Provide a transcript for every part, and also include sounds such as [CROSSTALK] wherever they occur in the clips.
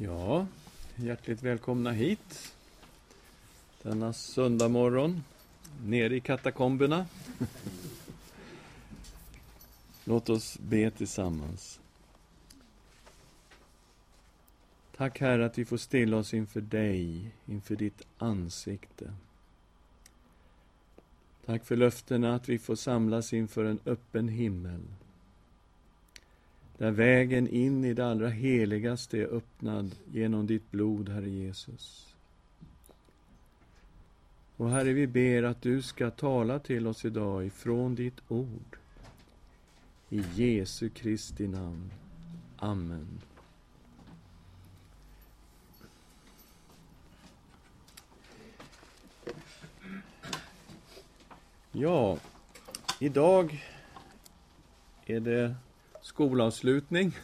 Ja, hjärtligt välkomna hit denna söndag morgon nere i katakomberna. Låt oss be tillsammans. Tack Herre att vi får stilla oss inför dig, inför ditt ansikte. Tack för löftena att vi får samlas inför en öppen himmel där vägen in i det allra heligaste är öppnad genom ditt blod, Herre Jesus. Och Herre, vi ber att du ska tala till oss idag ifrån ditt ord. I Jesu Kristi namn. Amen. Ja, idag är det skolavslutning.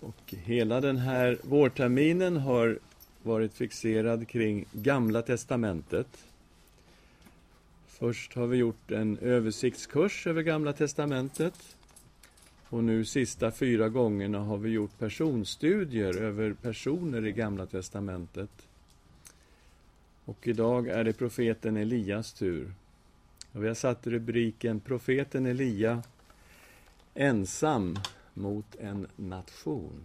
Och hela den här vårterminen har varit fixerad kring Gamla Testamentet. Först har vi gjort en översiktskurs över Gamla Testamentet. Och nu sista fyra gångerna har vi gjort personstudier över personer i Gamla Testamentet. Och idag är det profeten Elias tur. Och vi har satt rubriken Profeten Elia ensam mot en nation.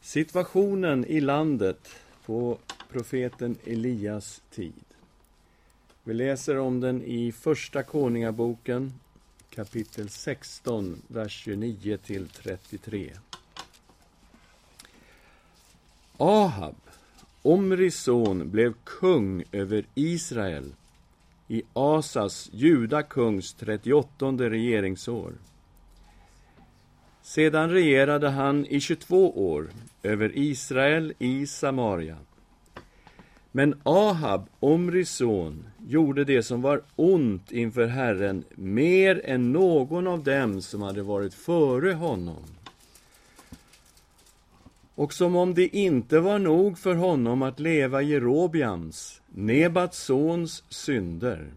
Situationen i landet på profeten Elias tid. Vi läser om den i Första Konungaboken kapitel 16, vers 29 till 33. Ahab Omris son blev kung över Israel i Asas, juda kungs 38 regeringsår. Sedan regerade han i 22 år över Israel i Samaria. Men Ahab, Omris son, gjorde det som var ont inför Herren mer än någon av dem som hade varit före honom. Och som om det inte var nog för honom att leva Jerobiams, Nebats sons, synder,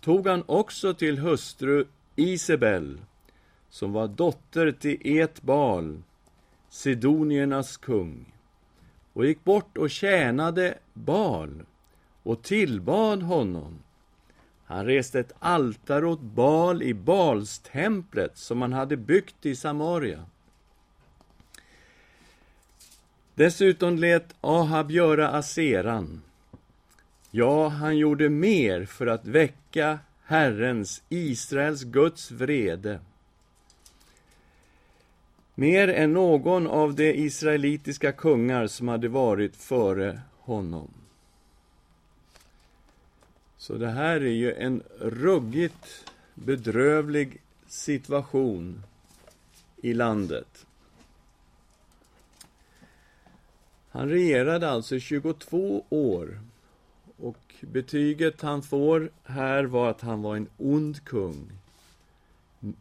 tog han också till hustru Isabel, som var dotter till Etbal, Sidoniernas kung, och gick bort och tjänade Bal och tillbad honom. Han reste ett altare åt Bal i Balstemplet som han hade byggt i Samaria. Dessutom lät Ahab göra aseran. Ja, han gjorde mer för att väcka Herrens, Israels Guds vrede. Mer än någon av de israelitiska kungar som hade varit före honom. Så det här är ju en ruggigt bedrövlig situation i landet. Han regerade alltså 22 år. Och betyget han får här var att han var en ond kung.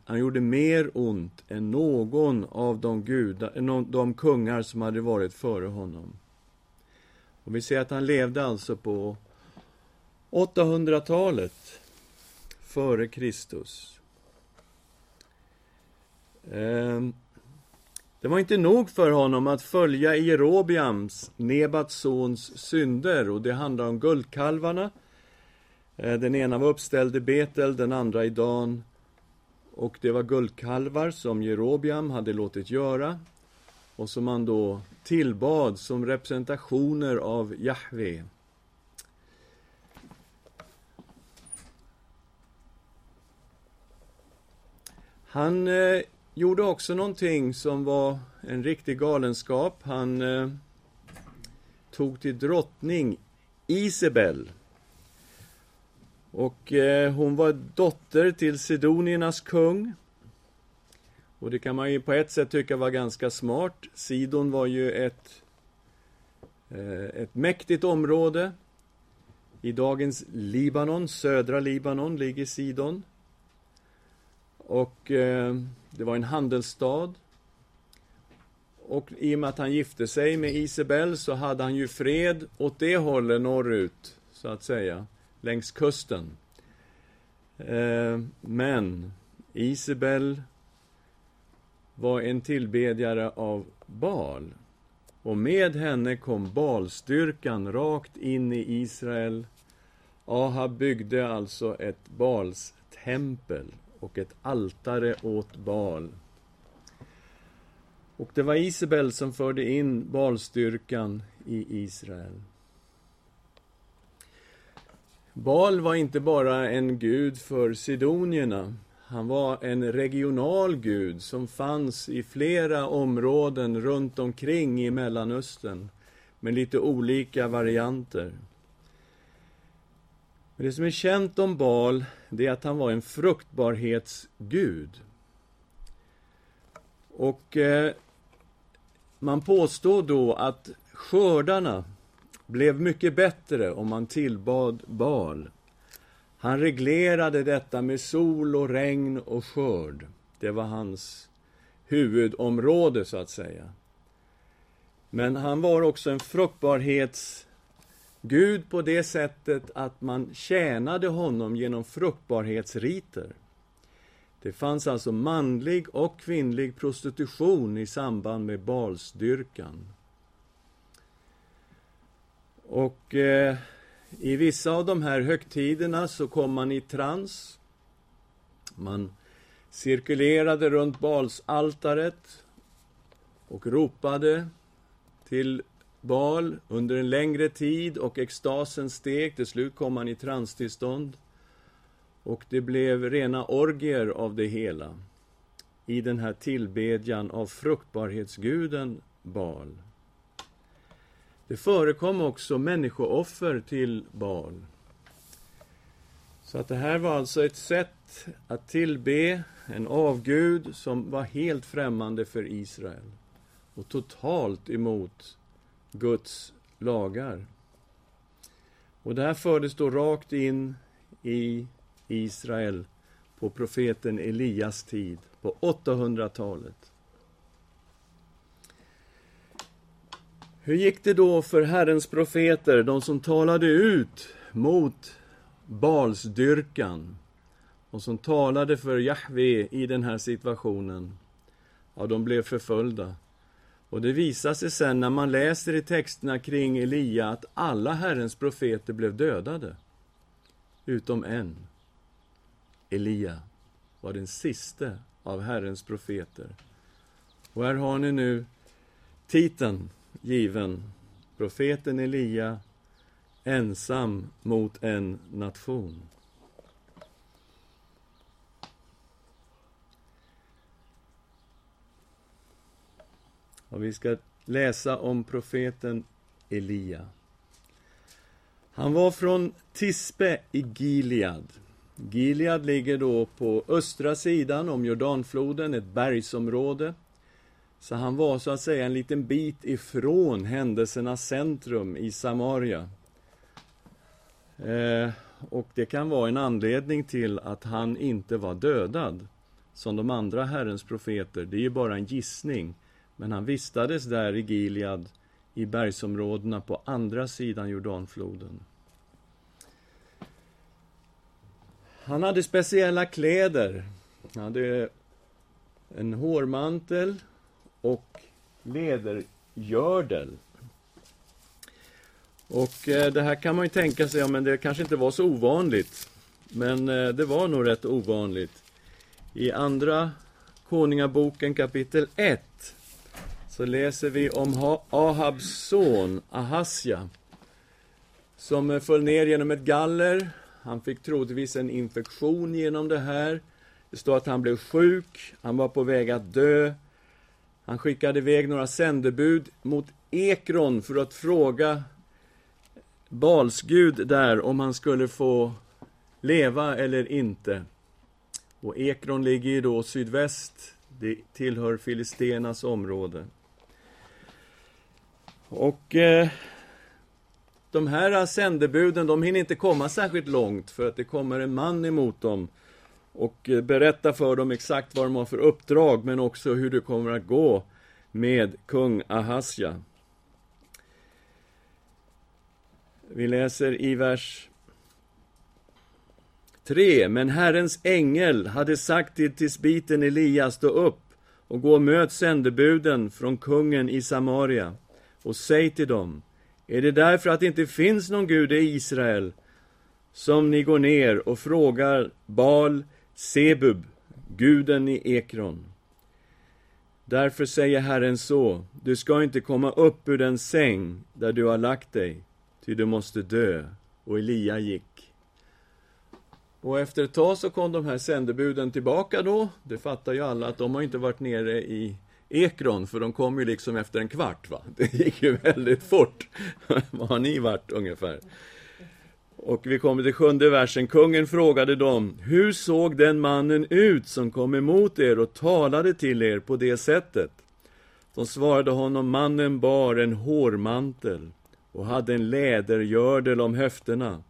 Han gjorde mer ont än någon av de, gudar, de kungar som hade varit före honom. Och vi ser att han levde alltså på 800-talet före Kristus. Ehm, det var inte nog för honom att följa Jerobiams, Nebats sons, synder och det handlar om guldkalvarna. Eh, den ena var uppställd i Betel, den andra i Dan. Och det var guldkalvar som Jerobiam hade låtit göra och som han då tillbad som representationer av Jahve. Han eh, gjorde också någonting som var en riktig galenskap. Han eh, tog till drottning Isabel. Och eh, hon var dotter till Sidoniernas kung. Och det kan man ju på ett sätt tycka var ganska smart. Sidon var ju ett, eh, ett mäktigt område. I dagens Libanon, södra Libanon, ligger Sidon. Och eh, det var en handelsstad. Och i och med att han gifte sig med Isabel så hade han ju fred åt det hållet norrut, så att säga, längs kusten. Eh, men Isabel var en tillbedjare av Bal. Och med henne kom Balstyrkan rakt in i Israel. Ahab byggde alltså ett Bals tempel och ett altare åt Bal. Och det var Isabel som förde in Balstyrkan i Israel. Bal var inte bara en gud för sidonierna. Han var en regional gud som fanns i flera områden runt omkring i Mellanöstern med lite olika varianter. Men det som är känt om Baal, det är att han var en fruktbarhetsgud. Och eh, man påstår då att skördarna blev mycket bättre om man tillbad Baal. Han reglerade detta med sol och regn och skörd. Det var hans huvudområde, så att säga. Men han var också en Gud på det sättet att man tjänade honom genom fruktbarhetsriter. Det fanns alltså manlig och kvinnlig prostitution i samband med balsdyrkan. Och eh, i vissa av de här högtiderna så kom man i trans. Man cirkulerade runt balsaltaret och ropade till Bal under en längre tid och extasen steg. Till slut kom man i transtillstånd. Och det blev rena orgier av det hela i den här tillbedjan av fruktbarhetsguden Baal. Det förekom också människooffer till Baal. Så att det här var alltså ett sätt att tillbe en avgud som var helt främmande för Israel och totalt emot Guds lagar. Och det här fördes då rakt in i Israel på profeten Elias tid, på 800-talet. Hur gick det då för Herrens profeter, de som talade ut mot Balsdyrkan och som talade för Jahve i den här situationen? Ja, de blev förföljda. Och det visar sig sen när man läser i texterna kring Elia att alla Herrens profeter blev dödade. Utom en. Elia var den siste av Herrens profeter. Och här har ni nu titeln given. Profeten Elia ensam mot en nation. Och vi ska läsa om profeten Elia. Han var från Tispe i Gilead. Gilead ligger då på östra sidan om Jordanfloden, ett bergsområde. Så han var så att säga en liten bit ifrån händelsernas centrum i Samaria. Eh, och det kan vara en anledning till att han inte var dödad, som de andra Herrens profeter. Det är ju bara en gissning. Men han vistades där i Gilead, i bergsområdena på andra sidan Jordanfloden. Han hade speciella kläder. Han hade en hårmantel och ledergördel. Och eh, det här kan man ju tänka sig, ja men det kanske inte var så ovanligt. Men eh, det var nog rätt ovanligt. I andra Konungaboken kapitel 1 så läser vi om Ahabs son Ahasja som eh, föll ner genom ett galler. Han fick troligtvis en infektion genom det här. Det står att han blev sjuk, han var på väg att dö. Han skickade iväg några sändebud mot Ekron för att fråga Balsgud där om han skulle få leva eller inte. Och Ekron ligger ju då sydväst, det tillhör Filistenas område. Och eh, de här sändebuden, de hinner inte komma särskilt långt för att det kommer en man emot dem och eh, berätta för dem exakt vad de har för uppdrag, men också hur det kommer att gå med kung Ahasja. Vi läser i vers 3. Men Herrens ängel hade sagt till tisbiten Elias, stå upp och gå och möt sändebuden från kungen i Samaria och säg till dem, är det därför att det inte finns någon Gud i Israel som ni går ner och frågar Bal Sebub, guden i Ekron? Därför säger Herren så, du ska inte komma upp ur den säng där du har lagt dig, ty du måste dö. Och Elia gick. Och efter ett tag så kom de här sändebuden tillbaka då. Det fattar ju alla att de har inte varit nere i Ekron, för de kom ju liksom efter en kvart. Va? Det gick ju väldigt fort. [LAUGHS] Var har ni varit ungefär? Och vi kommer till sjunde versen. Kungen frågade dem, hur såg den mannen ut som kom emot er och talade till er på det sättet? De svarade honom, mannen bar en hårmantel och hade en lädergördel om höfterna.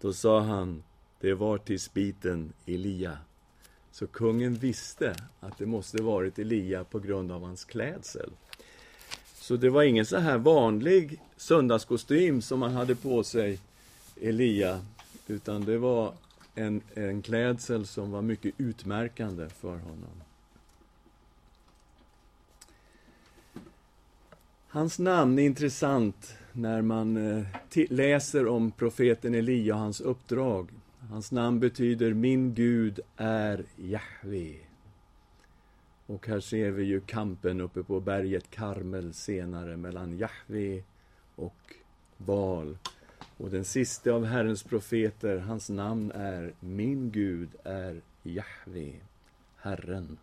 Då sa han, det var tisbiten Elia. Så kungen visste att det måste varit Elia på grund av hans klädsel. Så det var ingen så här vanlig söndagskostym som han hade på sig, Elia, utan det var en, en klädsel som var mycket utmärkande för honom. Hans namn är intressant när man eh, läser om profeten Elia och hans uppdrag. Hans namn betyder Min Gud är Jahve. Och här ser vi ju kampen uppe på berget Karmel senare mellan Jahve och Baal. Och den sista av Herrens profeter, hans namn är Min Gud är Jahve, Herren.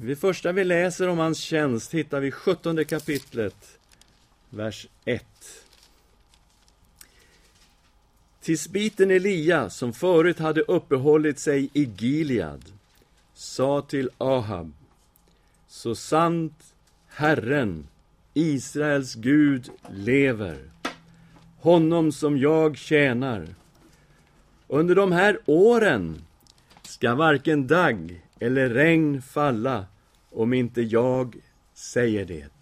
Det vid första vi läser om hans tjänst hittar vi 17 kapitlet, vers 1. Tisbiten Elia, som förut hade uppehållit sig i Gilead, sa till Ahab, så sant Herren, Israels Gud, lever, honom som jag tjänar. Under de här åren ska varken dagg eller regn falla om inte jag säger det.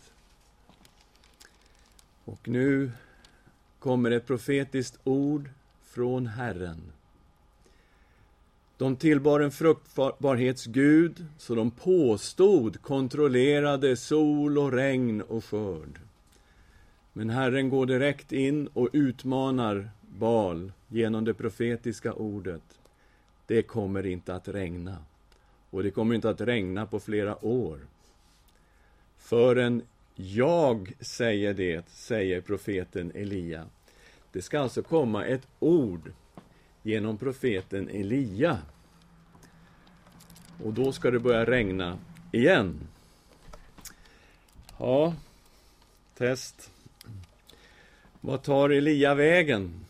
Och nu kommer ett profetiskt ord från Herren. De tillbar en fruktbarhetsgud, så de påstod kontrollerade sol och regn och skörd. Men Herren går direkt in och utmanar Bal genom det profetiska ordet. Det kommer inte att regna. Och det kommer inte att regna på flera år. Förrän jag säger det, säger profeten Elia. Det ska alltså komma ett ord genom profeten Elia. Och då ska det börja regna igen. Ja, test. Vad tar Elia vägen?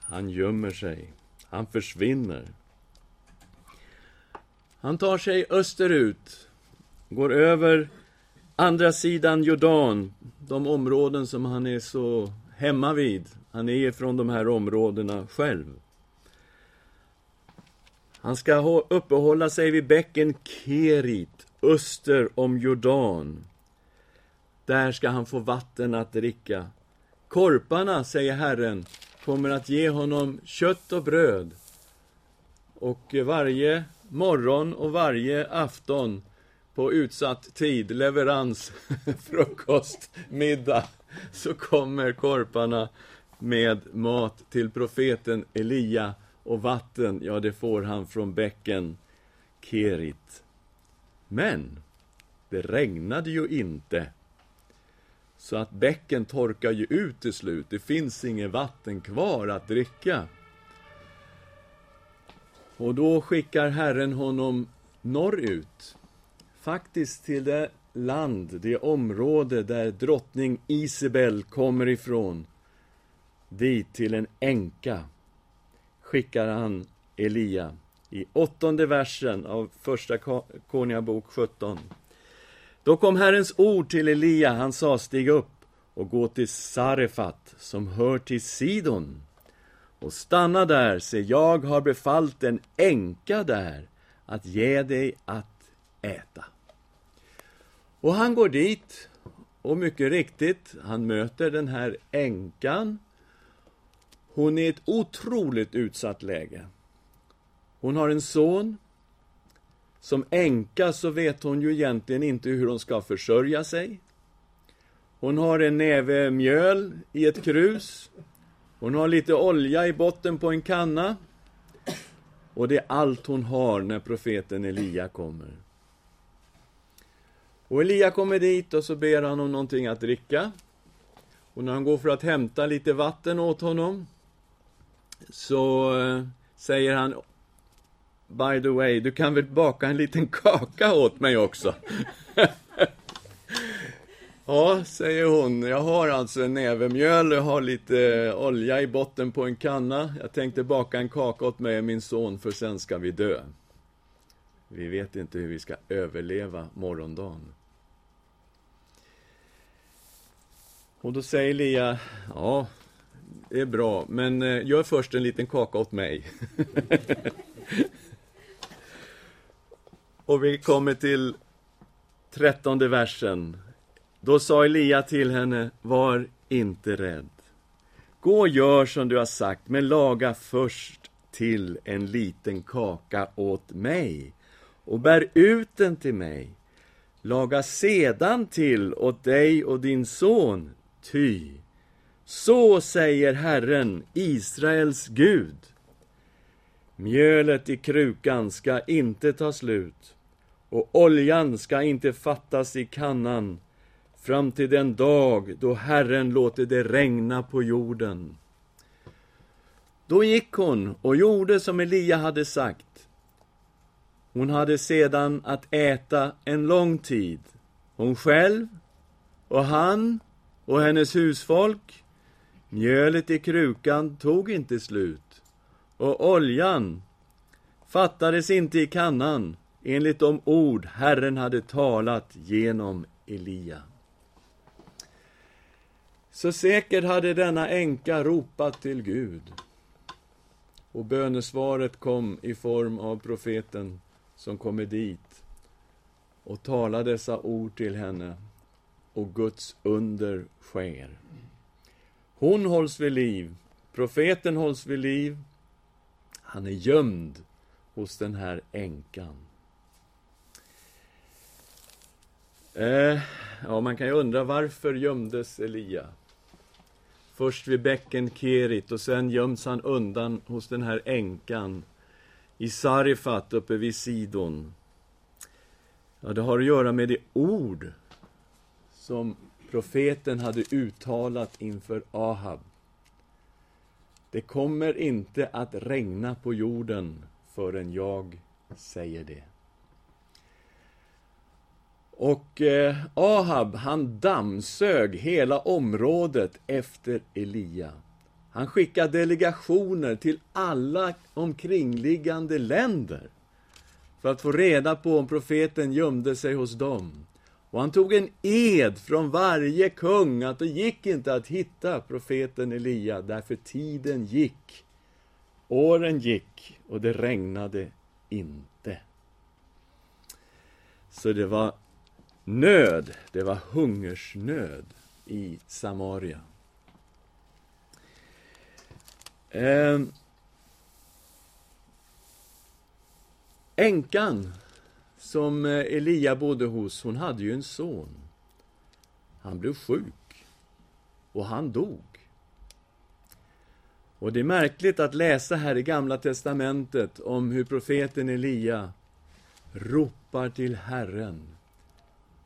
Han gömmer sig. Han försvinner. Han tar sig österut, går över andra sidan Jordan, de områden som han är så hemma vid. Han är från de här områdena själv. Han ska uppehålla sig vid bäcken Kerit, öster om Jordan. Där ska han få vatten att dricka. Korparna, säger Herren, kommer att ge honom kött och bröd. Och varje morgon och varje afton på utsatt tid, leverans, [LAUGHS] frukost, middag, så kommer korparna med mat till profeten Elia och vatten, ja, det får han från bäcken Kerit. Men det regnade ju inte. Så att bäcken torkar ju ut till slut. Det finns inget vatten kvar att dricka. Och då skickar Herren honom norrut, faktiskt till det land, det område där drottning Isabel kommer ifrån. Dit till en änka skickar han Elia i åttonde versen av Första Konungabok 17. Då kom Herrens ord till Elia, han sa, stig upp och gå till Sarefat, som hör till Sidon och stanna där, se jag har befallt en änka där att ge dig att äta. Och han går dit och mycket riktigt, han möter den här änkan. Hon är i ett otroligt utsatt läge. Hon har en son. Som änka så vet hon ju egentligen inte hur hon ska försörja sig. Hon har en näve mjöl i ett krus. Hon har lite olja i botten på en kanna. Och det är allt hon har när profeten Elia kommer. Och Elia kommer dit och så ber han om någonting att dricka. Och när han går för att hämta lite vatten åt honom så eh, säger han By the way, du kan väl baka en liten [LAUGHS] kaka åt mig också? [LAUGHS] ja, säger hon. Jag har alltså en näve mjöl, jag har lite eh, olja i botten på en kanna. Jag tänkte baka en kaka åt mig och min son, för sen ska vi dö. Vi vet inte hur vi ska överleva morgondagen. Och då säger Lia, ja, det är bra, men eh, gör först en liten kaka åt mig. [LAUGHS] och vi kommer till trettonde versen. Då sa Elia till henne, var inte rädd. Gå och gör som du har sagt, men laga först till en liten kaka åt mig och bär ut den till mig. Laga sedan till åt dig och din son, ty så säger Herren, Israels Gud. Mjölet i krukan ska inte ta slut och oljan ska inte fattas i kannan fram till den dag då Herren låter det regna på jorden. Då gick hon och gjorde som Elia hade sagt. Hon hade sedan att äta en lång tid, hon själv och han och hennes husfolk. Mjölet i krukan tog inte slut och oljan fattades inte i kannan enligt de ord Herren hade talat genom Elia. Så säkert hade denna änka ropat till Gud. Och bönesvaret kom i form av profeten som kommer dit och talar dessa ord till henne och Guds under sker. Hon hålls vid liv, profeten hålls vid liv. Han är gömd hos den här änkan. Eh, ja, man kan ju undra varför gömdes Elia? Först vid bäcken Kerit och sen göms han undan hos den här änkan i Sarifat uppe vid Sidon. Ja, det har att göra med det ord som profeten hade uttalat inför Ahab. Det kommer inte att regna på jorden förrän jag säger det. Och eh, Ahab, han dammsög hela området efter Elia. Han skickade delegationer till alla omkringliggande länder för att få reda på om profeten gömde sig hos dem. Och han tog en ed från varje kung att det gick inte att hitta profeten Elia, därför tiden gick. Åren gick och det regnade inte. Så det var nöd, det var hungersnöd i Samaria. Ehm. Änkan som eh, Elia bodde hos, hon hade ju en son. Han blev sjuk och han dog. Och det är märkligt att läsa här i Gamla Testamentet om hur profeten Elia ropar till Herren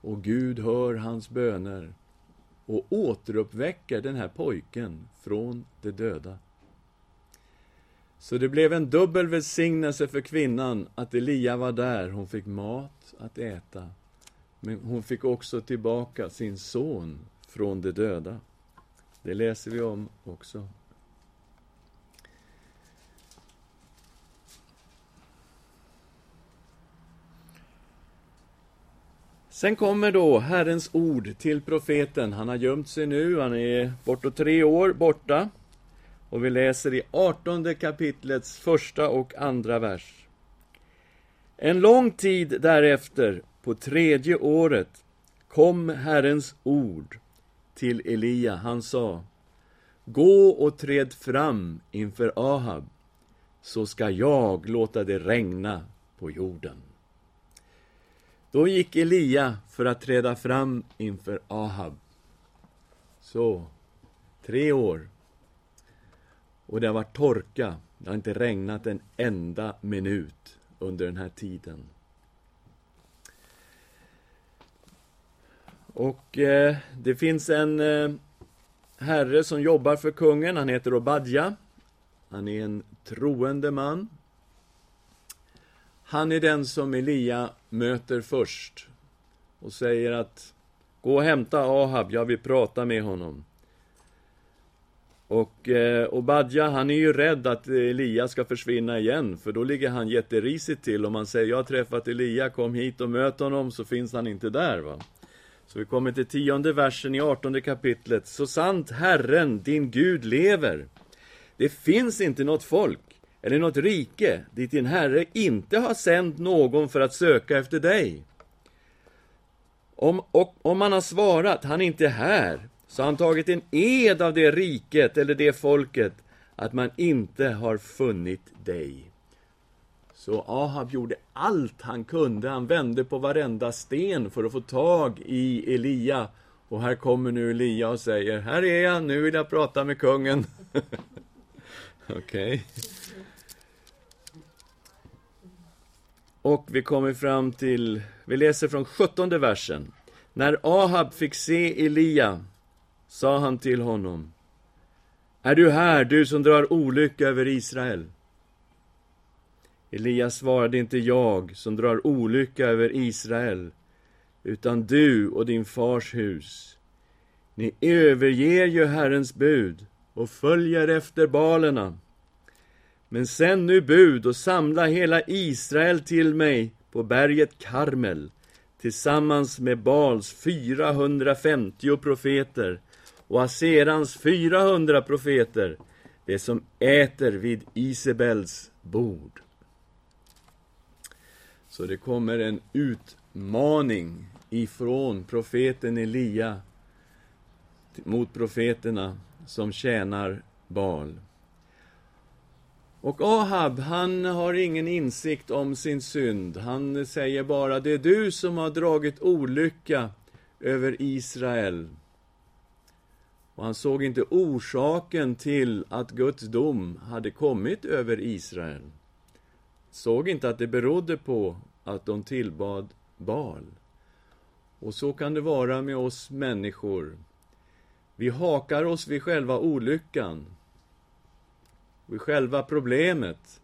och Gud hör hans böner och återuppväcker den här pojken från de döda. Så det blev en dubbel välsignelse för kvinnan att Elia var där. Hon fick mat att äta. Men hon fick också tillbaka sin son från de döda. Det läser vi om också. Sen kommer då Herrens ord till profeten. Han har gömt sig nu, han är bortåt tre år borta. Och vi läser i 18 kapitlets första och andra vers. En lång tid därefter, på tredje året, kom Herrens ord till Elia. Han sa, Gå och träd fram inför Ahab, så ska jag låta det regna på jorden. Då gick Elia för att träda fram inför Ahab. Så, tre år. Och det har varit torka. Det har inte regnat en enda minut under den här tiden. Och eh, det finns en eh, herre som jobbar för kungen, han heter Obadja. Han är en troende man. Han är den som Elia möter först och säger att Gå och hämta Ahab, jag vill prata med honom. Och eh, Obadja, han är ju rädd att Elia ska försvinna igen, för då ligger han jätterisigt till. Om man säger, jag har träffat Elia, kom hit och möt honom, så finns han inte där. va. Så vi kommer till tionde versen i artonde kapitlet. Så sant Herren, din Gud, lever. Det finns inte något folk eller något rike dit din Herre inte har sänt någon för att söka efter dig. Om, och, om man har svarat, han är inte här, så har han tagit en ed av det riket eller det folket att man inte har funnit dig. Så Ahab gjorde allt han kunde. Han vände på varenda sten för att få tag i Elia. Och här kommer nu Elia och säger, här är jag, nu vill jag prata med kungen. [LAUGHS] Okej. Okay. Och vi kommer fram till, vi läser från sjuttonde versen. När Ahab fick se Elia sa han till honom Är du här, du som drar olycka över Israel? Elia svarade inte jag som drar olycka över Israel utan du och din fars hus. Ni överger ju Herrens bud och följer efter balerna. Men sänd nu bud och samla hela Israel till mig på berget Karmel tillsammans med Bals 450 profeter och Aserans 400 profeter, det som äter vid Isabels bord. Så det kommer en utmaning ifrån profeten Elia mot profeterna som tjänar Bal. Och Ahab, han har ingen insikt om sin synd. Han säger bara, det är du som har dragit olycka över Israel. Och han såg inte orsaken till att Guds dom hade kommit över Israel. Såg inte att det berodde på att de tillbad Baal. Och så kan det vara med oss människor. Vi hakar oss vid själva olyckan och i själva problemet.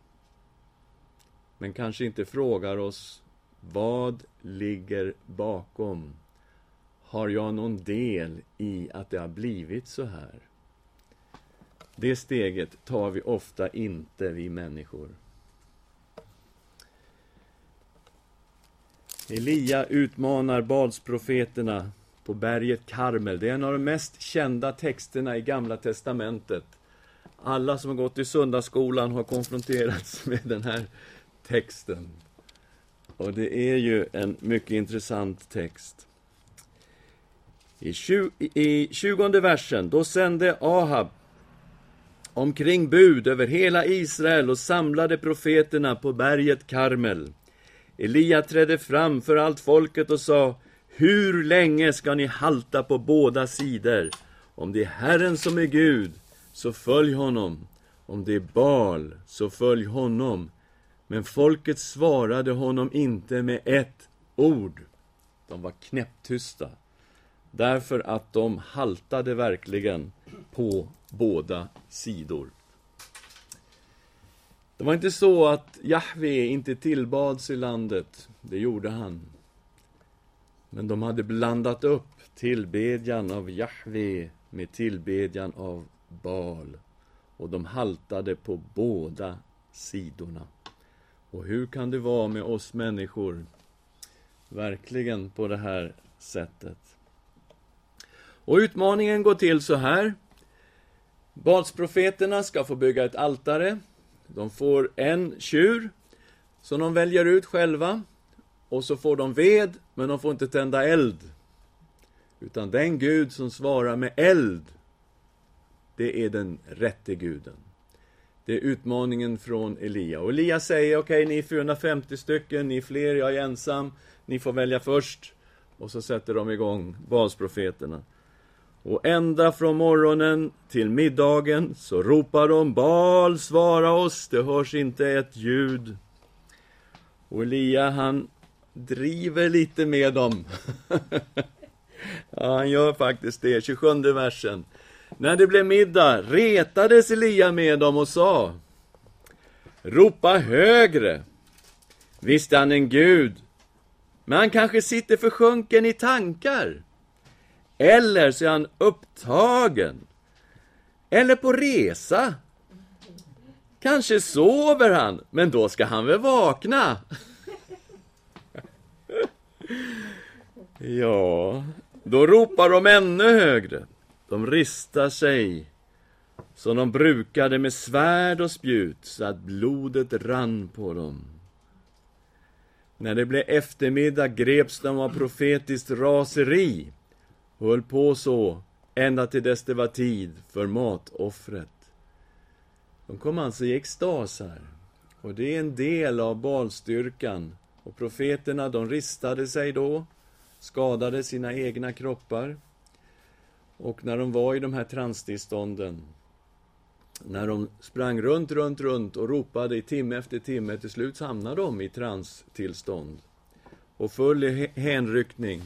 Men kanske inte frågar oss, vad ligger bakom? Har jag någon del i att det har blivit så här? Det steget tar vi ofta inte, vi människor. Elia utmanar Balsprofeterna på berget Karmel. Det är en av de mest kända texterna i Gamla Testamentet. Alla som har gått i söndagsskolan har konfronterats [LAUGHS] med den här texten. Och det är ju en mycket intressant text. I, tju, I tjugonde versen, då sände Ahab omkring bud över hela Israel och samlade profeterna på berget Karmel. Elia trädde fram för allt folket och sa Hur länge ska ni halta på båda sidor? Om det är Herren som är Gud, så följ honom. Om det är Bal, så följ honom. Men folket svarade honom inte med ett ord. De var knäpptysta. Därför att de haltade verkligen på båda sidor. Det var inte så att Jahve inte tillbads i landet. Det gjorde han. Men de hade blandat upp tillbedjan av Jahve med tillbedjan av Bal och de haltade på båda sidorna. Och hur kan det vara med oss människor? Verkligen på det här sättet. Och utmaningen går till så här. Balsprofeterna ska få bygga ett altare. De får en tjur som de väljer ut själva. Och så får de ved, men de får inte tända eld. Utan den Gud som svarar med eld, det är den rätte guden. Det är utmaningen från Elia. Och Elia säger, okej, okay, ni är 450 stycken, ni är fler, jag är ensam, ni får välja först. Och så sätter de igång Balsprofeterna. Och ända från morgonen till middagen så ropar de Bal, svara oss, det hörs inte ett ljud. Och Elia, han driver lite med dem. [LAUGHS] ja, han gör faktiskt det, 27 versen. När det blev middag retades Elia med dem och sa Ropa högre! Visst är han en gud, men han kanske sitter försjunken i tankar. Eller så är han upptagen. Eller på resa. Kanske sover han, men då ska han väl vakna. [LAUGHS] ja, då ropar de ännu högre. De ristar sig som de brukade med svärd och spjut så att blodet rann på dem. När det blev eftermiddag greps de av profetiskt raseri och höll på så ända till dess det var tid för matoffret. De kom alltså i extas här. Och det är en del av balstyrkan. Och profeterna, de ristade sig då, skadade sina egna kroppar. Och när de var i de här transtillstånden, när de sprang runt, runt, runt och ropade i timme efter timme, till slut hamnade de i transtillstånd och full i hänryckning.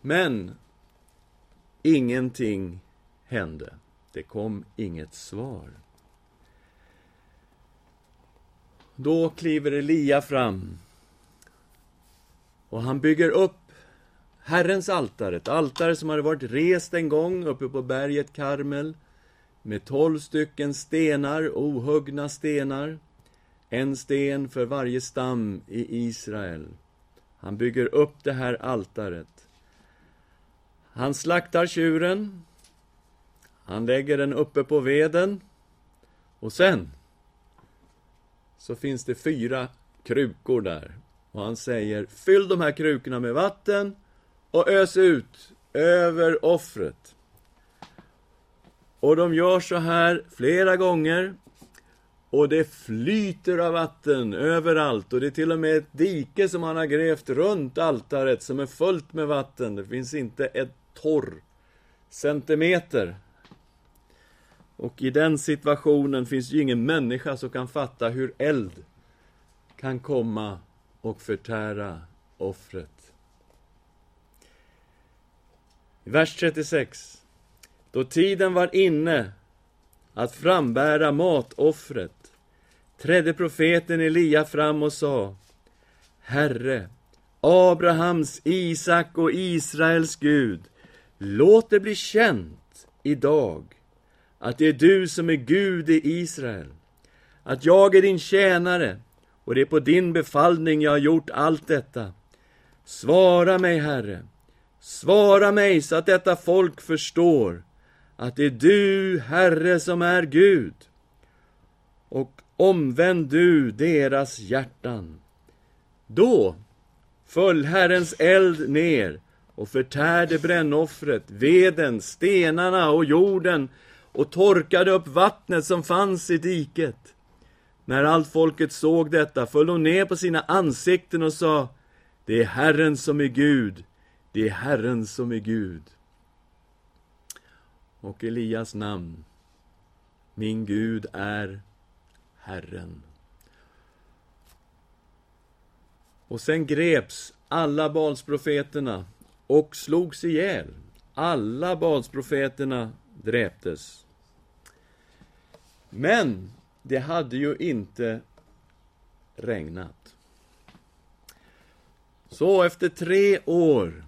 Men ingenting hände. Det kom inget svar. Då kliver Elia fram och han bygger upp Herrens altare, ett altare som hade varit rest en gång uppe på berget Karmel med tolv stycken stenar, ohuggna stenar, en sten för varje stam i Israel. Han bygger upp det här altaret. Han slaktar tjuren, han lägger den uppe på veden och sen så finns det fyra krukor där. Och han säger, fyll de här krukorna med vatten och ös ut över offret. Och de gör så här flera gånger. Och det flyter av vatten överallt. Och det är till och med ett dike som han har grävt runt altaret som är fullt med vatten. Det finns inte ett torr centimeter. Och i den situationen finns ju ingen människa som kan fatta hur eld kan komma och förtära offret. Vers 36. Då tiden var inne att frambära matoffret trädde profeten Elia fram och sa Herre, Abrahams, Isak och Israels Gud, låt det bli känt idag att det är du som är Gud i Israel, att jag är din tjänare och det är på din befallning jag har gjort allt detta. Svara mig, Herre, Svara mig så att detta folk förstår att det är du, Herre, som är Gud. Och omvänd du deras hjärtan. Då föll Herrens eld ner och förtärde brännoffret, veden, stenarna och jorden och torkade upp vattnet som fanns i diket. När allt folket såg detta föll de ner på sina ansikten och sa Det är Herren som är Gud, det är Herren som är Gud. Och Elias namn, min Gud är Herren. Och sen greps alla Balsprofeterna och slogs ihjäl. Alla Balsprofeterna dräptes. Men det hade ju inte regnat. Så efter tre år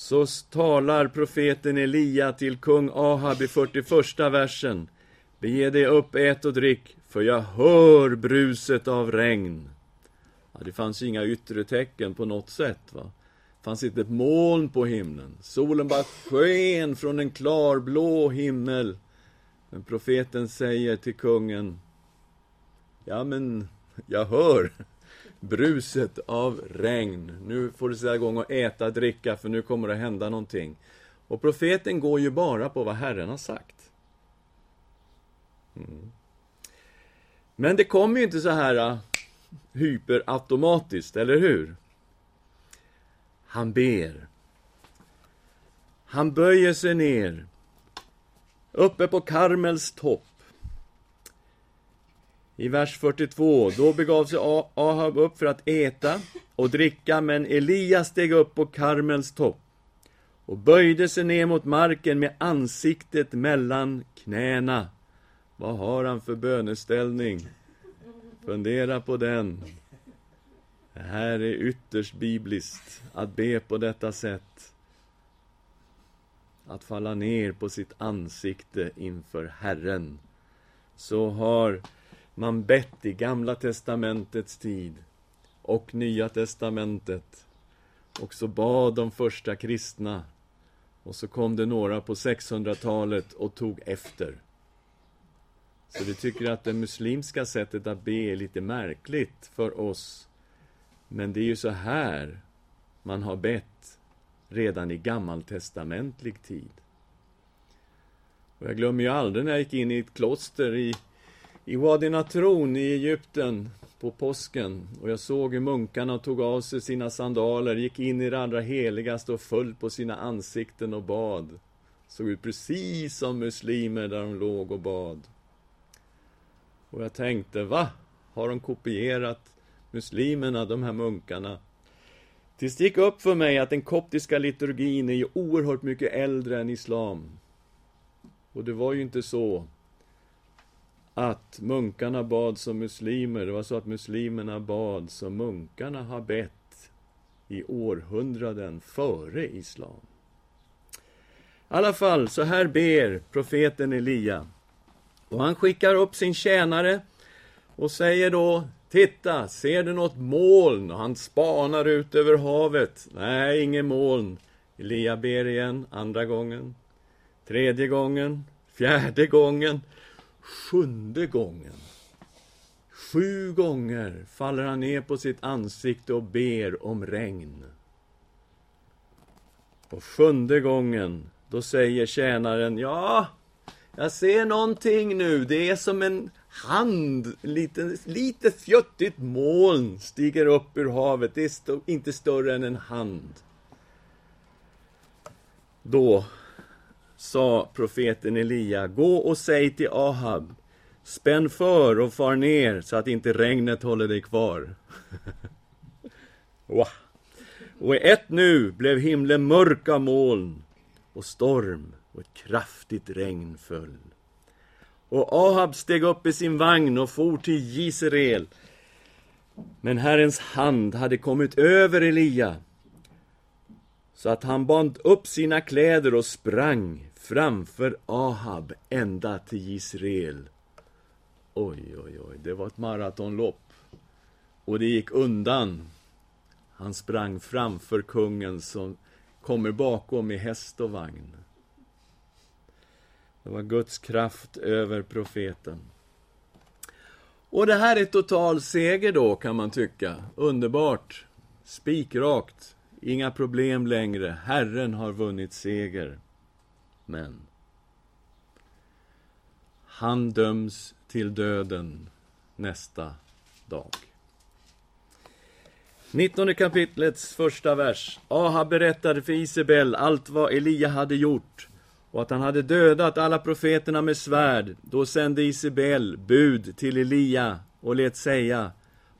så talar profeten Elia till kung Ahab i 41 versen. Bege dig upp, ät och drick, för jag hör bruset av regn. Ja, det fanns inga yttre tecken på något sätt. va. Det fanns inte ett moln på himlen. Solen bara sken från en klarblå himmel. Men profeten säger till kungen, ja men, jag hör bruset av regn. Nu får du sätta igång och äta, dricka, för nu kommer det hända någonting. Och profeten går ju bara på vad Herren har sagt. Mm. Men det kommer ju inte så här äh, hyperautomatiskt, eller hur? Han ber. Han böjer sig ner, uppe på Karmels topp. I vers 42, då begav sig Ahab upp för att äta och dricka, men Elias steg upp på Karmels topp och böjde sig ner mot marken med ansiktet mellan knäna. Vad har han för böneställning? Fundera på den. Det här är ytterst bibliskt, att be på detta sätt. Att falla ner på sitt ansikte inför Herren. Så har man bett i Gamla Testamentets tid och Nya Testamentet. Och så bad de första kristna. Och så kom det några på 600-talet och tog efter. Så vi tycker att det muslimska sättet att be är lite märkligt för oss. Men det är ju så här man har bett redan i gammaltestamentlig tid. Och jag glömmer ju aldrig när jag gick in i ett kloster i, i Wadi Natron i Egypten på påsken och jag såg hur munkarna tog av sig sina sandaler, gick in i det allra heligaste och föll på sina ansikten och bad. Såg ut precis som muslimer där de låg och bad. Och jag tänkte, va? Har de kopierat muslimerna, de här munkarna? Tills det gick upp för mig att den koptiska liturgin är ju oerhört mycket äldre än islam. Och det var ju inte så att munkarna bad som muslimer, det var så att muslimerna bad som munkarna har bett i århundraden före islam. I alla fall, så här ber profeten Elia. Och han skickar upp sin tjänare och säger då Titta, ser du något moln? Och han spanar ut över havet. Nej, inget moln. Elia ber igen, andra gången. Tredje gången. Fjärde gången. Sjunde gången. Sju gånger faller han ner på sitt ansikte och ber om regn. Och sjunde gången, då säger tjänaren, ja, jag ser någonting nu. Det är som en hand, lite, lite fjuttigt moln stiger upp ur havet. Det är st inte större än en hand. Då sa profeten Elia, gå och säg till Ahab, spänn för och far ner så att inte regnet håller dig kvar. [LAUGHS] wow. Och i ett nu blev himlen mörk av moln och storm och ett kraftigt regn föll. Och Ahab steg upp i sin vagn och for till Gisrael. Men Herrens hand hade kommit över Elia så att han band upp sina kläder och sprang framför Ahab ända till Israel. Oj, oj, oj, det var ett maratonlopp. Och det gick undan. Han sprang framför kungen som kommer bakom i häst och vagn. Det var Guds kraft över profeten. Och det här är total seger då, kan man tycka. Underbart. Spikrakt. Inga problem längre. Herren har vunnit seger. Men han döms till döden nästa dag. 19 kapitlets första vers. Aha berättade för Isabel allt vad Elia hade gjort och att han hade dödat alla profeterna med svärd. Då sände Isabel bud till Elia och lät säga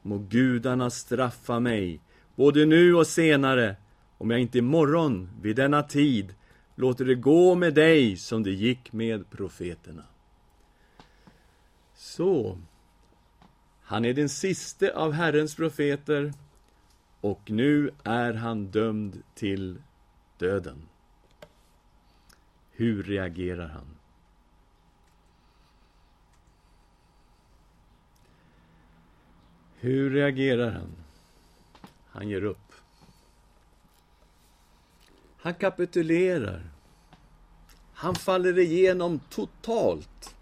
Må gudarna straffa mig, både nu och senare, om jag inte imorgon vid denna tid låter det gå med dig som det gick med profeterna. Så, han är den siste av Herrens profeter och nu är han dömd till döden. Hur reagerar han? Hur reagerar han? Han ger upp. Han kapitulerar. Han faller igenom totalt.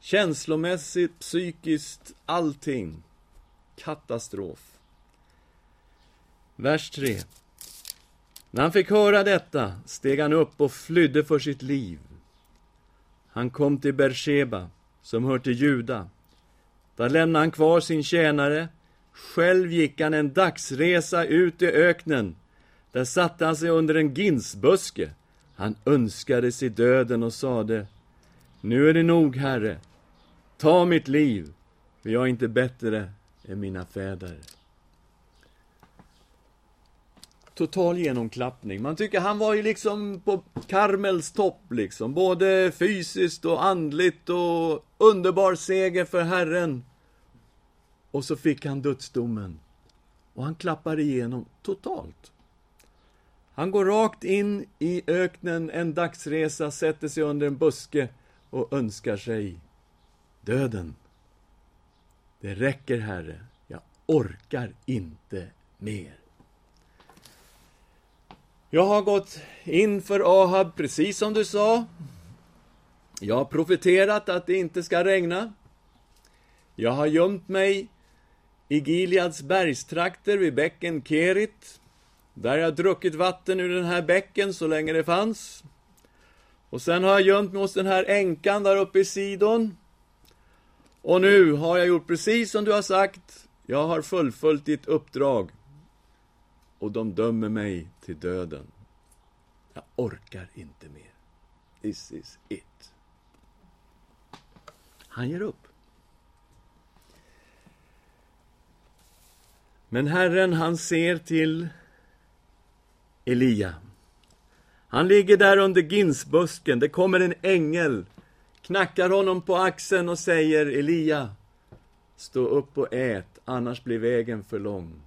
Känslomässigt, psykiskt, allting. katastrof. Vers 3. När han fick höra detta steg han upp och flydde för sitt liv. Han kom till Bersheba, som hör till Juda. Där lämnade han kvar sin tjänare. Själv gick han en dagsresa ut i öknen. Där satte han sig under en ginsbuske. Han önskade sig döden och sade Nu är det nog, Herre. Ta mitt liv, för jag är inte bättre än mina fäder total genomklappning. Man tycker han var ju liksom på Karmels topp liksom. Både fysiskt och andligt och underbar seger för Herren. Och så fick han dödsdomen. Och han klappar igenom totalt. Han går rakt in i öknen en dagsresa, sätter sig under en buske och önskar sig döden. Det räcker, Herre. Jag orkar inte mer. Jag har gått in för Ahab, precis som du sa. Jag har profeterat att det inte ska regna. Jag har gömt mig i Gileads bergstrakter vid bäcken Kerit. Där har jag druckit vatten ur den här bäcken så länge det fanns. Och sen har jag gömt mig hos den här änkan där uppe i Sidon. Och nu har jag gjort precis som du har sagt. Jag har fullföljt ditt uppdrag och de dömer mig till döden. Jag orkar inte mer. This is it. Han ger upp. Men Herren, han ser till Elia. Han ligger där under ginsbusken. Det kommer en ängel, knackar honom på axeln och säger Elia, stå upp och ät, annars blir vägen för lång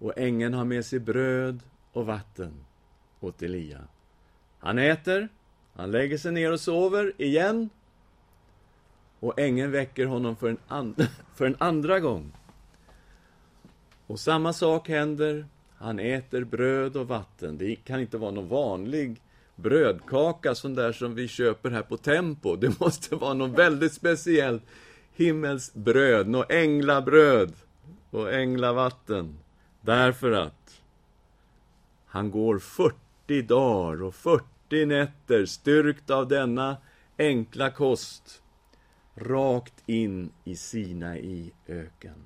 och ängeln har med sig bröd och vatten åt Elia. Han äter, han lägger sig ner och sover igen och ängeln väcker honom för en, and [LAUGHS] för en andra gång. Och samma sak händer. Han äter bröd och vatten. Det kan inte vara någon vanlig brödkaka, sån där som vi köper här på Tempo. Det [LAUGHS] måste vara något väldigt speciellt himmelskt bröd, något änglabröd och änglavatten. Därför att han går 40 dagar och 40 nätter styrkt av denna enkla kost rakt in i Sinai öken.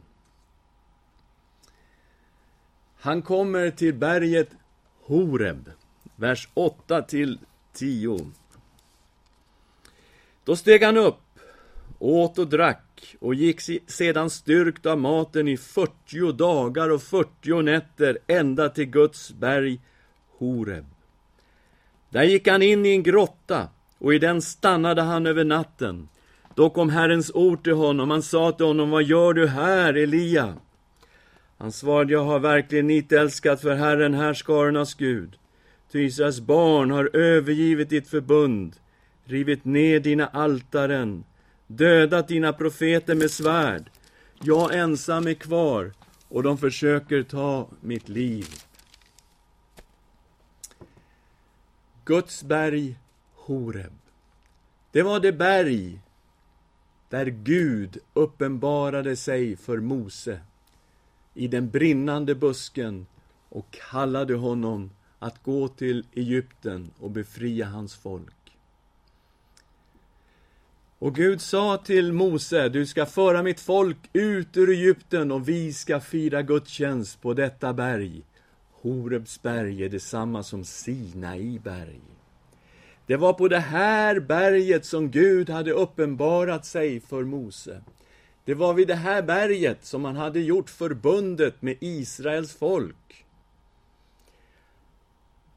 Han kommer till berget Horeb, vers 8 till 10. Då steg han upp, åt och drack och gick sedan styrkt av maten i 40 dagar och 40 nätter ända till Guds berg Horeb. Där gick han in i en grotta och i den stannade han över natten. Då kom Herrens ord till honom. Han sa till honom, vad gör du här, Elia? Han svarade, jag har verkligen nitälskat för Herren, härskarornas Gud. Ty Israels barn har övergivit ditt förbund, rivit ner dina altaren, dödat dina profeter med svärd. Jag ensam är kvar och de försöker ta mitt liv. Guds berg Horeb. Det var det berg där Gud uppenbarade sig för Mose i den brinnande busken och kallade honom att gå till Egypten och befria hans folk. Och Gud sa till Mose, du ska föra mitt folk ut ur Egypten och vi ska fira gudstjänst på detta berg. Horebs berg är detsamma som Sinai berg. Det var på det här berget som Gud hade uppenbarat sig för Mose. Det var vid det här berget som han hade gjort förbundet med Israels folk.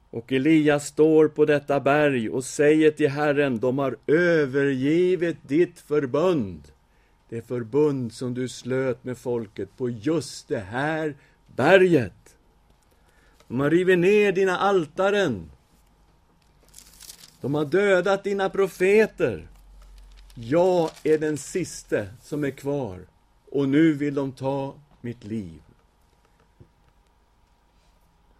Och Elias står på detta berg och säger till Herren, de har övergivit ditt förbund. Det förbund som du slöt med folket på just det här berget. De har rivit ner dina altaren. De har dödat dina profeter. Jag är den siste som är kvar och nu vill de ta mitt liv.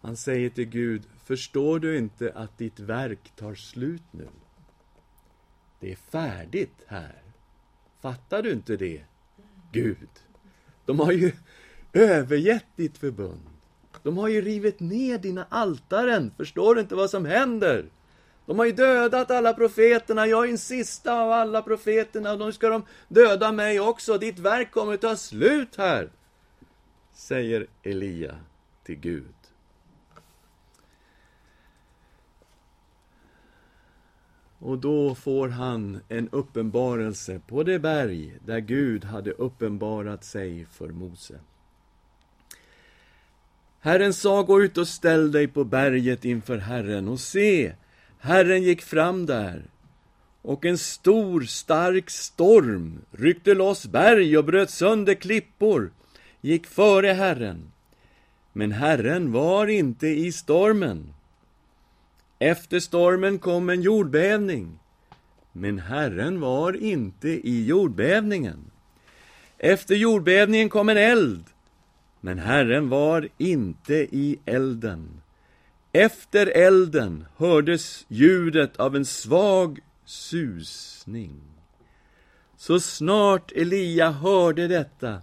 Han säger till Gud, Förstår du inte att ditt verk tar slut nu? Det är färdigt här. Fattar du inte det, Gud? De har ju övergett ditt förbund. De har ju rivit ner dina altaren. Förstår du inte vad som händer? De har ju dödat alla profeterna. Jag är den sista av alla profeterna och nu ska de döda mig också. Ditt verk kommer ta slut här, säger Elia till Gud. Och då får han en uppenbarelse på det berg där Gud hade uppenbarat sig för Mose. Herren sa, gå ut och ställ dig på berget inför Herren, och se, Herren gick fram där, och en stor, stark storm ryckte loss berg och bröt sönder klippor, gick före Herren. Men Herren var inte i stormen. Efter stormen kom en jordbävning, men Herren var inte i jordbävningen. Efter jordbävningen kom en eld, men Herren var inte i elden. Efter elden hördes ljudet av en svag susning. Så snart Elia hörde detta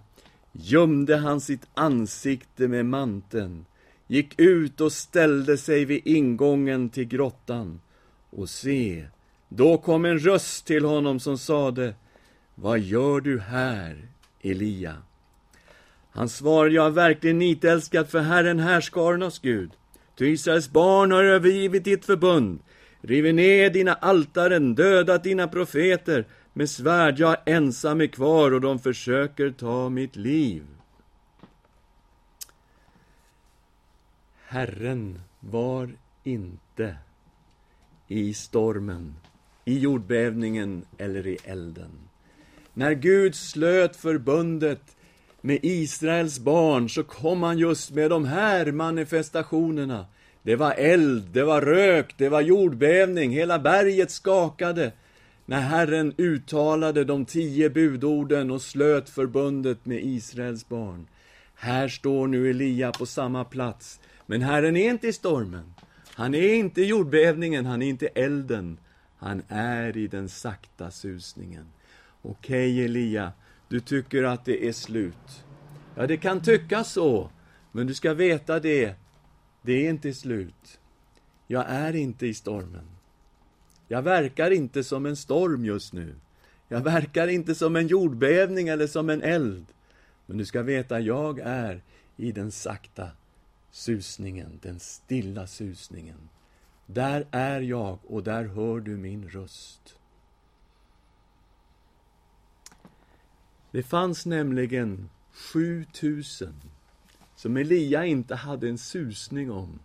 gömde han sitt ansikte med manteln gick ut och ställde sig vid ingången till grottan. Och se, då kom en röst till honom som sade, Vad gör du här, Elia? Han svarade, jag är verkligen nitälskad för Herren härskarnas Gud. Ty Israels barn har övergivit ditt förbund, rivit ner dina altaren, dödat dina profeter. Med svärd jag ensam är kvar och de försöker ta mitt liv. Herren var inte i stormen, i jordbävningen eller i elden. När Gud slöt förbundet med Israels barn så kom han just med de här manifestationerna. Det var eld, det var rök, det var jordbävning, hela berget skakade när Herren uttalade de tio budorden och slöt förbundet med Israels barn. Här står nu Elia på samma plats men Herren är inte i stormen. Han är inte i jordbävningen, han är inte i elden. Han är i den sakta susningen. Okej, okay, Elia, du tycker att det är slut. Ja, det kan tyckas så, men du ska veta det. Det är inte slut. Jag är inte i stormen. Jag verkar inte som en storm just nu. Jag verkar inte som en jordbävning eller som en eld. Men du ska veta, jag är i den sakta susningen, den stilla susningen. Där är jag och där hör du min röst. Det fanns nämligen 7000 som Elia inte hade en susning om,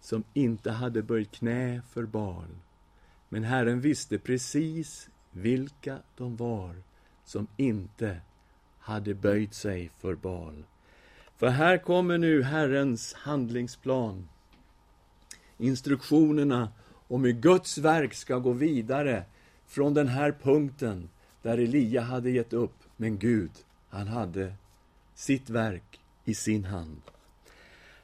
som inte hade böjt knä för Baal. Men Herren visste precis vilka de var som inte hade böjt sig för Baal. För här kommer nu Herrens handlingsplan. Instruktionerna om hur Guds verk ska gå vidare från den här punkten där Elia hade gett upp. Men Gud, han hade sitt verk i sin hand.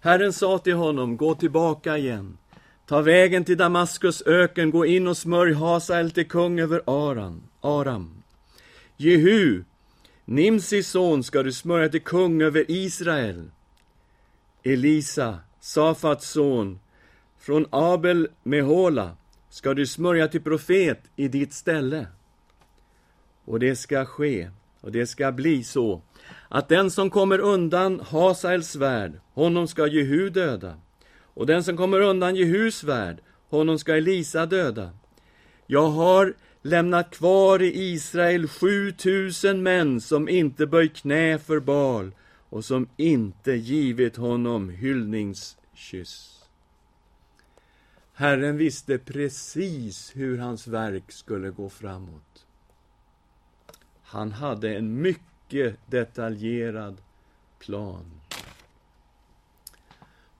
Herren sa till honom, gå tillbaka igen. Ta vägen till Damaskus öken, gå in och smörj Hasael till kung över Aran, Aram. Jehu, Nimsis son ska du smörja till kung över Israel. Elisa, Safats son, från Abel Mehola ska du smörja till profet i ditt ställe. Och det ska ske, och det ska bli så, att den som kommer undan Hasaels svärd, honom ska Jehu döda. Och den som kommer undan Jehus svärd, honom ska Elisa döda. Jag har lämnat kvar i Israel 7000 män som inte böjt knä för Baal och som inte givit honom hyllningskyss. Herren visste precis hur hans verk skulle gå framåt. Han hade en mycket detaljerad plan.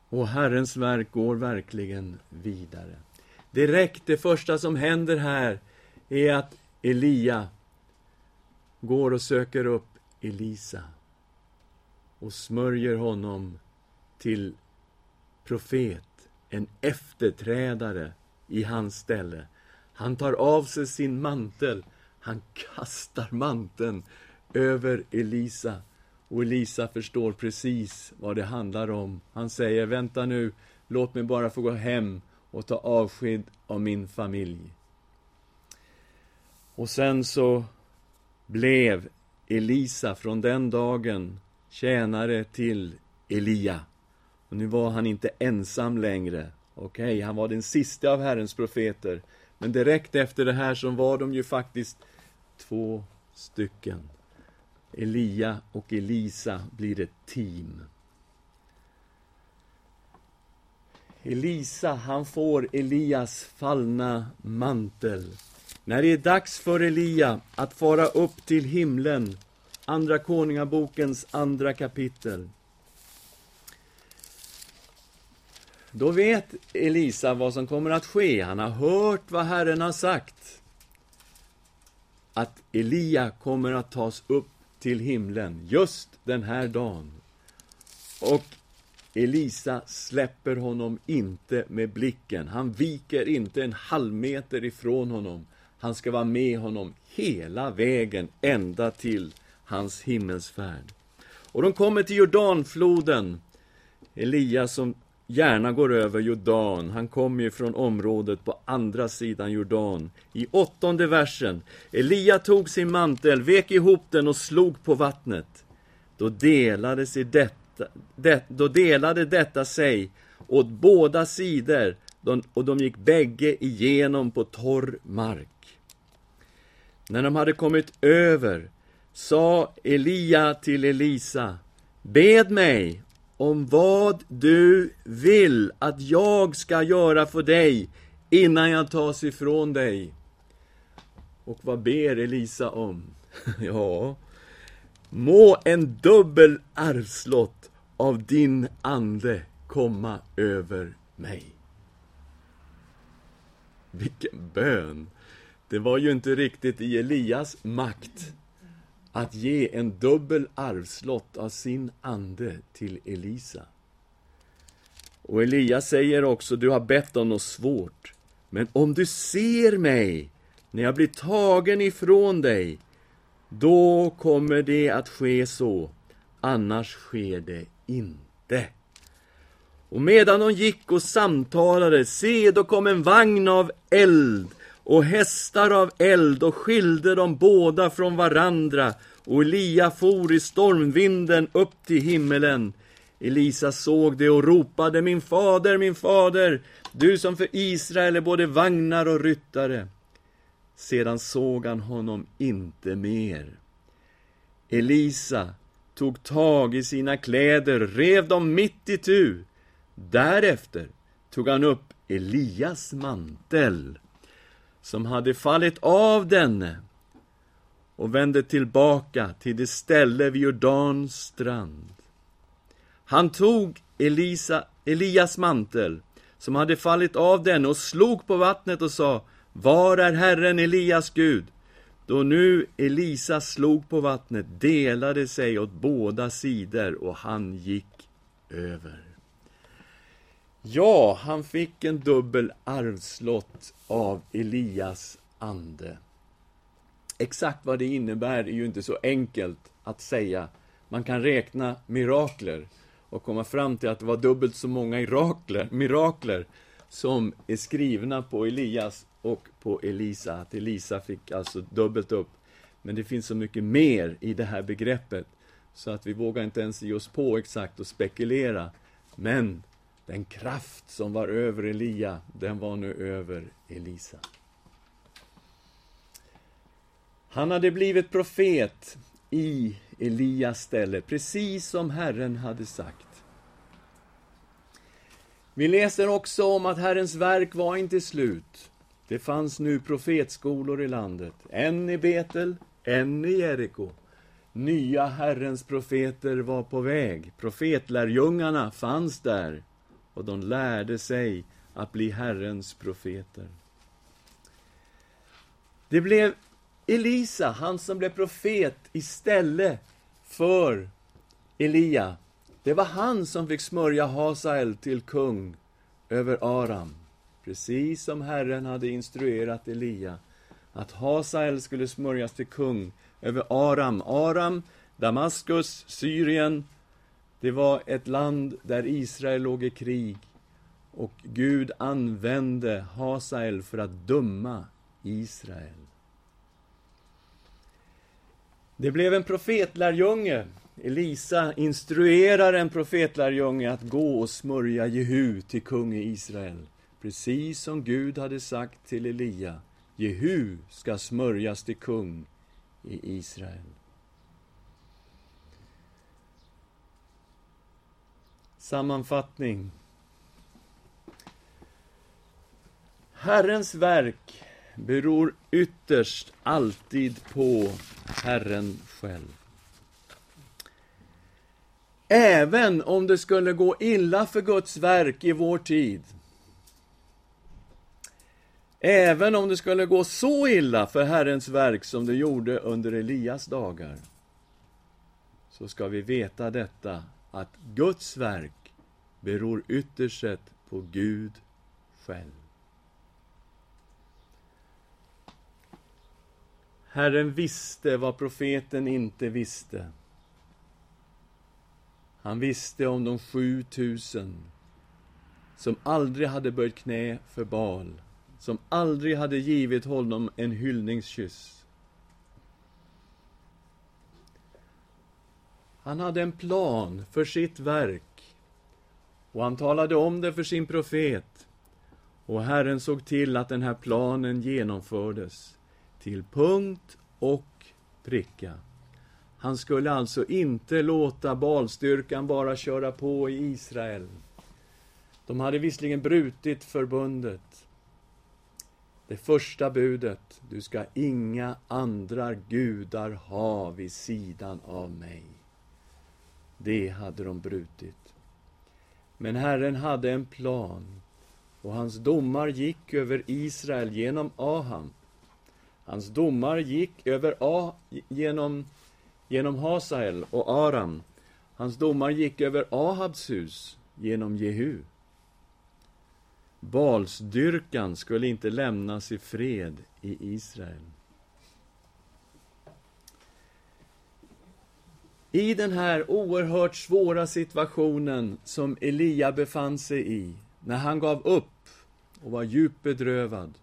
Och Herrens verk går verkligen vidare. Direkt, det första som händer här är att Elia går och söker upp Elisa och smörjer honom till profet, en efterträdare i hans ställe. Han tar av sig sin mantel, han kastar manteln över Elisa Och Elisa förstår precis vad det handlar om. Han säger, vänta nu, låt mig bara få gå hem och ta avsked av min familj. Och sen så blev Elisa från den dagen tjänare till Elia. Och nu var han inte ensam längre. Okej, okay, han var den sista av Herrens profeter. Men direkt efter det här så var de ju faktiskt två stycken. Elia och Elisa blir ett team. Elisa, han får Elias fallna mantel. När det är dags för Elia att fara upp till himlen, Andra Konungabokens andra kapitel. Då vet Elisa vad som kommer att ske. Han har hört vad Herren har sagt. Att Elia kommer att tas upp till himlen just den här dagen. Och Elisa släpper honom inte med blicken. Han viker inte en halv meter ifrån honom. Han ska vara med honom hela vägen, ända till hans himmelsfärd. Och de kommer till Jordanfloden. Elia som gärna går över Jordan. Han kommer ju från området på andra sidan Jordan. I åttonde versen. Elia tog sin mantel, vek ihop den och slog på vattnet. Då delade, i detta, det, då delade detta sig åt båda sidor och de gick bägge igenom på torr mark. När de hade kommit över sa Elia till Elisa Bed mig om vad du vill att jag ska göra för dig innan jag tas ifrån dig. Och vad ber Elisa om? [LAUGHS] ja, må en dubbel arvslott av din ande komma över mig. Vilken bön! Det var ju inte riktigt i Elias makt att ge en dubbel arvslott av sin ande till Elisa. Och Elias säger också, du har bett om något svårt. Men om du ser mig när jag blir tagen ifrån dig, då kommer det att ske så, annars sker det inte. Och medan de gick och samtalade, se, då kom en vagn av eld och hästar av eld och skilde dem båda från varandra och Elia for i stormvinden upp till himmelen. Elisa såg det och ropade, min fader, min fader, du som för Israel är både vagnar och ryttare. Sedan såg han honom inte mer. Elisa tog tag i sina kläder, rev dem mitt i tu. Därefter tog han upp Elias mantel som hade fallit av denne och vände tillbaka till det ställe vid Jordans strand. Han tog Elisa, Elias mantel, som hade fallit av denne och slog på vattnet och sa Var är Herren Elias Gud? Då nu Elisa slog på vattnet delade sig åt båda sidor och han gick över. Ja, han fick en dubbel arvslott av Elias ande. Exakt vad det innebär är ju inte så enkelt att säga. Man kan räkna mirakler och komma fram till att det var dubbelt så många mirakler, mirakler som är skrivna på Elias och på Elisa. Att Elisa fick alltså dubbelt upp. Men det finns så mycket mer i det här begreppet så att vi vågar inte ens ge oss på exakt och spekulera. Men den kraft som var över Elia, den var nu över Elisa. Han hade blivit profet i Elias ställe, precis som Herren hade sagt. Vi läser också om att Herrens verk var inte slut. Det fanns nu profetskolor i landet, en i Betel, en i Jeriko. Nya Herrens profeter var på väg. Profetlärjungarna fanns där och de lärde sig att bli Herrens profeter. Det blev Elisa, han som blev profet istället för Elia. Det var han som fick smörja Hasael till kung över Aram. Precis som Herren hade instruerat Elia att Hasael skulle smörjas till kung över Aram. Aram, Damaskus, Syrien, det var ett land där Israel låg i krig. Och Gud använde Hasael för att döma Israel. Det blev en profetlärjunge. Elisa instruerar en profetlärjunge att gå och smörja Jehu till kung i Israel. Precis som Gud hade sagt till Elia. Jehu ska smörjas till kung i Israel. Sammanfattning. Herrens verk beror ytterst alltid på Herren själv. Även om det skulle gå illa för Guds verk i vår tid, även om det skulle gå så illa för Herrens verk som det gjorde under Elias dagar, så ska vi veta detta, att Guds verk beror ytterst sett på Gud själv. Herren visste vad profeten inte visste. Han visste om de sju tusen som aldrig hade böjt knä för Baal, som aldrig hade givit honom en hyllningskyss. Han hade en plan för sitt verk och han talade om det för sin profet. Och Herren såg till att den här planen genomfördes till punkt och pricka. Han skulle alltså inte låta balstyrkan bara köra på i Israel. De hade visserligen brutit förbundet. Det första budet, du ska inga andra gudar ha vid sidan av mig. Det hade de brutit. Men Herren hade en plan och hans domar gick över Israel genom Aham. Hans domar gick över A, genom, genom Hasael och Aram. Hans domar gick över Ahabs hus genom Jehu. Balsdyrkan skulle inte lämnas i fred i Israel. I den här oerhört svåra situationen som Elia befann sig i, när han gav upp och var djupt bedrövad,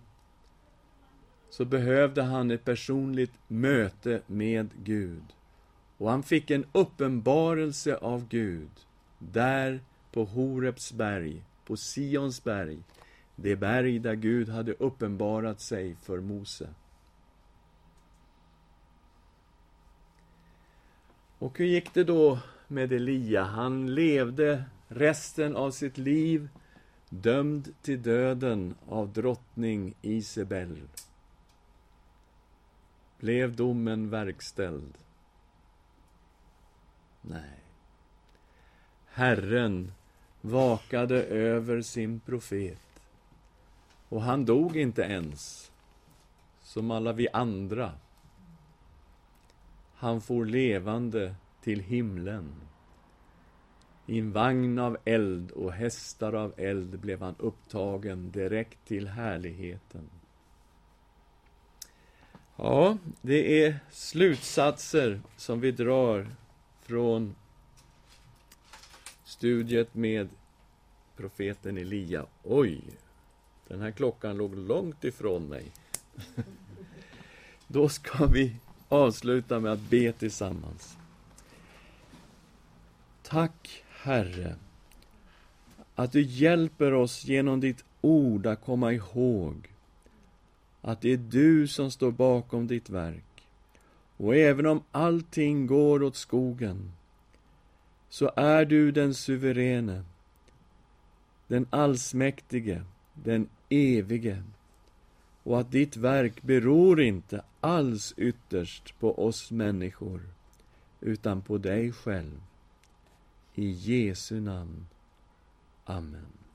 så behövde han ett personligt möte med Gud. Och han fick en uppenbarelse av Gud, där på Horebs berg, på Sions berg, det berg där Gud hade uppenbarat sig för Mose. Och hur gick det då med Elia? Han levde resten av sitt liv dömd till döden av drottning Isabel. Blev domen verkställd? Nej. Herren vakade över sin profet. Och han dog inte ens, som alla vi andra. Han for levande till himlen. I en vagn av eld och hästar av eld blev han upptagen direkt till härligheten. Ja, det är slutsatser som vi drar från studiet med profeten Elia. Oj, den här klockan låg långt ifrån mig. [LAUGHS] Då ska vi avsluta med att be tillsammans. Tack, Herre, att du hjälper oss genom ditt ord att komma ihåg att det är du som står bakom ditt verk. Och även om allting går åt skogen, så är du den suveräne, den allsmäktige, den evige. Och att ditt verk beror inte alls ytterst på oss människor, utan på dig själv. I Jesu namn. Amen.